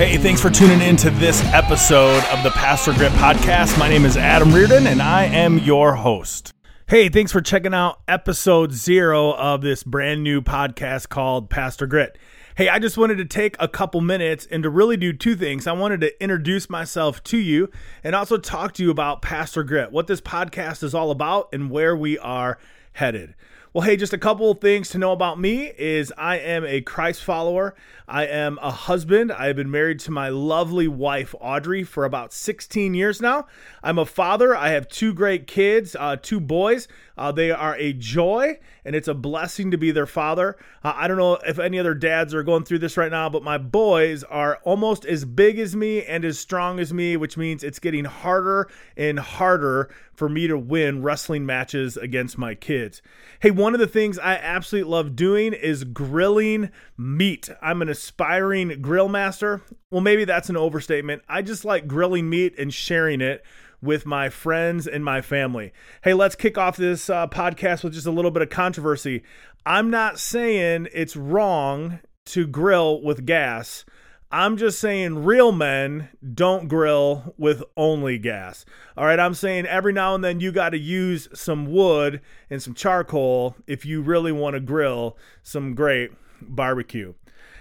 Hey, thanks for tuning in to this episode of the Pastor Grit Podcast. My name is Adam Reardon, and I am your host. Hey, thanks for checking out episode zero of this brand new podcast called Pastor Grit. Hey, I just wanted to take a couple minutes and to really do two things. I wanted to introduce myself to you and also talk to you about Pastor Grit, what this podcast is all about, and where we are headed. Well, hey, just a couple of things to know about me is I am a Christ follower. I am a husband. I have been married to my lovely wife Audrey for about 16 years now. I'm a father. I have two great kids, uh, two boys. Uh, they are a joy, and it's a blessing to be their father. Uh, I don't know if any other dads are going through this right now, but my boys are almost as big as me and as strong as me, which means it's getting harder and harder for me to win wrestling matches against my kids. Hey, one of the things I absolutely love doing is grilling meat. I'm an aspiring grill master. Well, maybe that's an overstatement. I just like grilling meat and sharing it with my friends and my family. Hey, let's kick off this uh, podcast with just a little bit of controversy. I'm not saying it's wrong to grill with gas. I'm just saying real men don't grill with only gas. All right, I'm saying every now and then you got to use some wood and some charcoal if you really want to grill some great barbecue.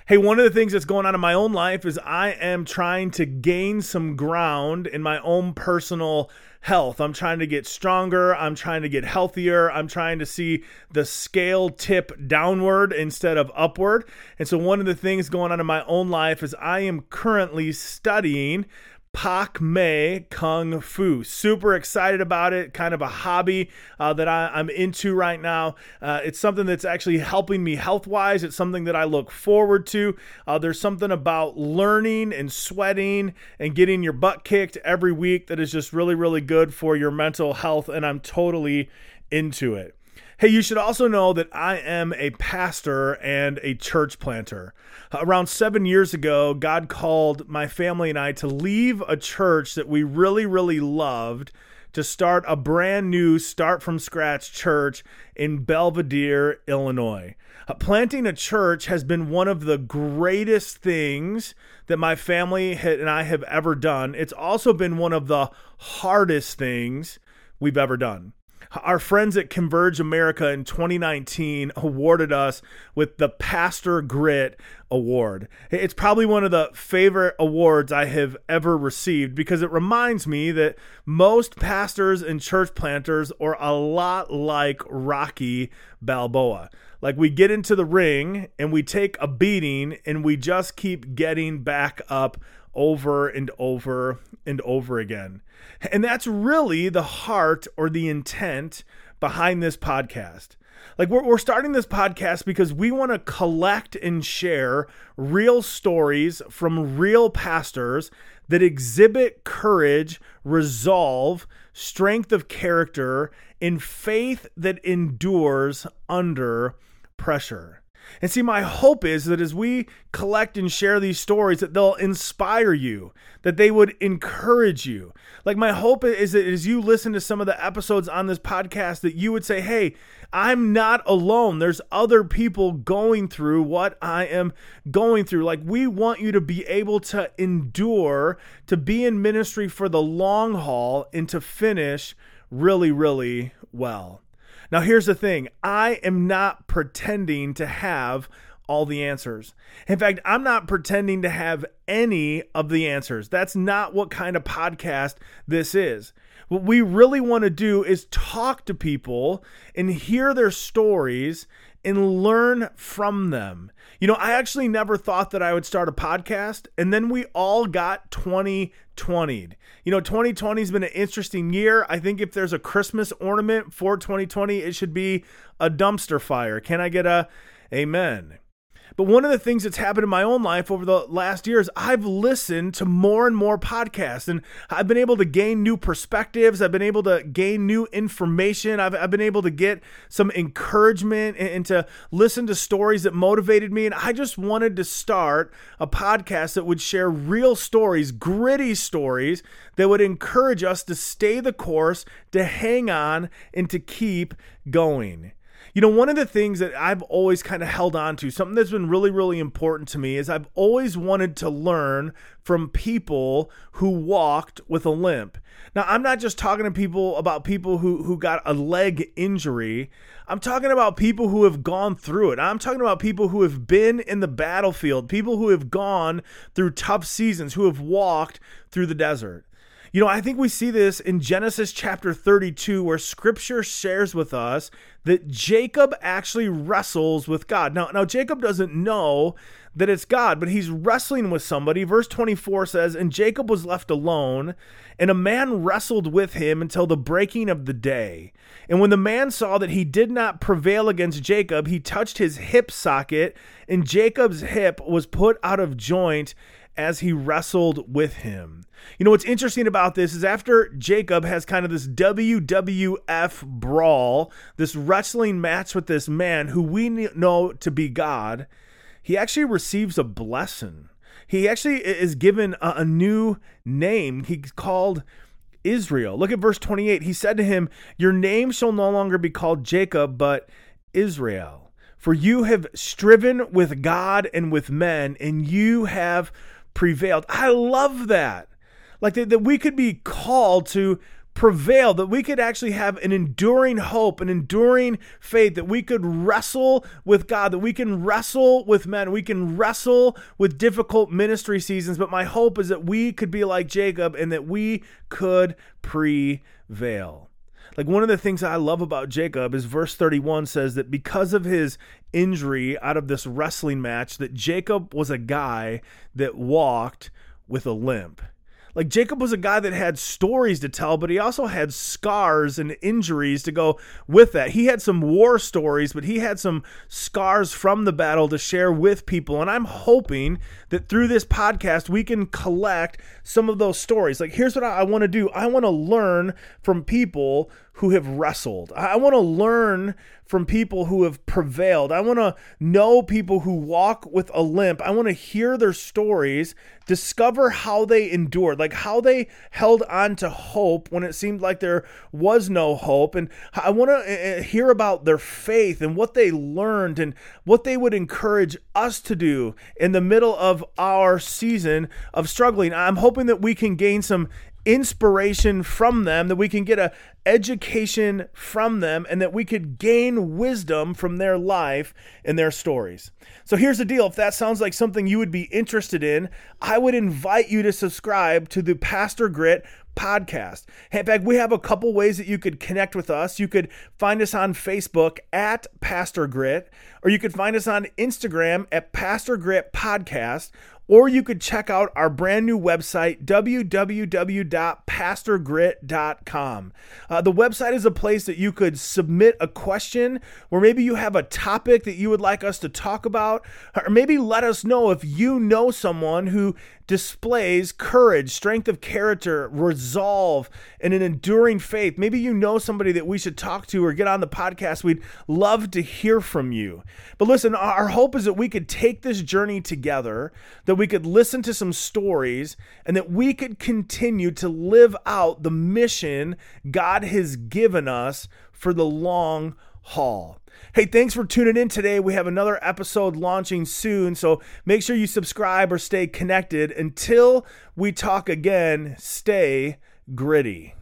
Hey, one of the things that's going on in my own life is I am trying to gain some ground in my own personal health. I'm trying to get stronger. I'm trying to get healthier. I'm trying to see the scale tip downward instead of upward. And so, one of the things going on in my own life is I am currently studying Pak Mei Kung Fu. Super excited about it. Kind of a hobby uh, that I, am into right now. Uh, it's something that's actually helping me health wise. It's something that I look forward to. Uh, there's something about learning and sweating and getting your butt kicked every week that is just really, really good for your mental health. And I'm totally into it. Hey, you should also know that I am a pastor and a church planter. Around seven years ago, God called my family and I to leave a church that we really, really loved to start a brand new start from scratch church in Belvidere, Illinois. Uh, planting a church has been one of the greatest things that my family and I have ever done. It's also been one of the hardest things we've ever done. Our friends at Converge America in 2019 awarded us with the Pastor Grit Award. It's probably one of the favorite awards I have ever received because it reminds me that most pastors and church planters are a lot like Rocky Balboa. Like we get into the ring and we take a beating and we just keep getting back up over and over and over again. And that's really the heart or the intent behind this podcast. Like, we're, we're starting this podcast because we want to collect and share real stories from real pastors that exhibit courage, resolve, strength of character, and faith that endures under pressure. And see, my hope is that as we collect and share these stories, that they'll inspire you, that they would encourage you. Like, my hope is that as you listen to some of the episodes on this podcast, that you would say, hey, I'm not alone. There's other people going through what I am going through. Like, we want you to be able to endure, to be in ministry for the long haul, and to finish really, really well. Now, here's the thing I am not pretending to have all the answers. In fact, I'm not pretending to have any of the answers. That's not what kind of podcast this is. What we really want to do is talk to people and hear their stories and learn from them. You know, I actually never thought that I would start a podcast, and then we all got 2020. You know, 2020 has been an interesting year. I think if there's a Christmas ornament for 2020, it should be a dumpster fire. Can I get a amen? But one of the things that's happened in my own life over the last years, I've listened to more and more podcasts and I've been able to gain new perspectives. I've been able to gain new information. I've, I've been able to get some encouragement and, and to listen to stories that motivated me. And I just wanted to start a podcast that would share real stories, gritty stories that would encourage us to stay the course, to hang on, and to keep going. You know, one of the things that I've always kind of held on to, something that's been really, really important to me, is I've always wanted to learn from people who walked with a limp. Now, I'm not just talking to people about people who, who got a leg injury. I'm talking about people who have gone through it. I'm talking about people who have been in the battlefield, people who have gone through tough seasons, who have walked through the desert. You know, I think we see this in Genesis chapter 32, where scripture shares with us that Jacob actually wrestles with God. Now, now Jacob doesn't know that it's God, but he's wrestling with somebody. Verse 24 says, And Jacob was left alone, and a man wrestled with him until the breaking of the day. And when the man saw that he did not prevail against Jacob, he touched his hip socket, and Jacob's hip was put out of joint as he wrestled with him. You know what's interesting about this is after Jacob has kind of this WWF brawl, this wrestling match with this man who we know to be God, he actually receives a blessing. He actually is given a, a new name. He's called Israel. Look at verse 28. He said to him, Your name shall no longer be called Jacob, but Israel. For you have striven with God and with men, and you have prevailed. I love that. Like that, that we could be called to prevail, that we could actually have an enduring hope, an enduring faith, that we could wrestle with God, that we can wrestle with men, we can wrestle with difficult ministry seasons. But my hope is that we could be like Jacob and that we could prevail. Like one of the things I love about Jacob is verse 31 says that because of his injury out of this wrestling match, that Jacob was a guy that walked with a limp. Like Jacob was a guy that had stories to tell, but he also had scars and injuries to go with that. He had some war stories, but he had some scars from the battle to share with people. And I'm hoping that through this podcast, we can collect some of those stories. Like, here's what I, want to do I want to learn from people who have wrestled. I want to learn from people who have prevailed. I want to know people who walk with a limp. I want to hear their stories, discover how they endured, like how they held on to hope when it seemed like there was no hope. And I want to eh, eh, hear about their faith and what they learned and what they would encourage us to do in the middle of our season of struggling. I'm hoping that we can gain some inspiration from them, that we can get a education from them, and that we could gain wisdom from their life and their stories. So here's the deal. If that sounds like something you would be interested in, I would invite you to subscribe to the Pastor Grit podcast. In fact, we have a couple ways that you could connect with us. You could find us on Facebook at Pastor Grit, or you could find us on Instagram at Pastor Grit Podcast, or you could check out our brand new website, www.pastorgrit.com. Uh, the website is a place that you could submit a question, or maybe you have a topic that you would like us to talk about, or maybe let us know if you know someone who displays courage, strength of character, resolve, and an enduring faith. Maybe you know somebody that we should talk to or get on the podcast. We'd love to hear from you. But listen, our hope is that we could take this journey together, that we could listen to some stories, and that we could continue to live out the mission God has given us for the long haul. Hey, thanks for tuning in today. We have another episode launching soon, so make sure you subscribe or stay connected. Until we talk again, stay gritty.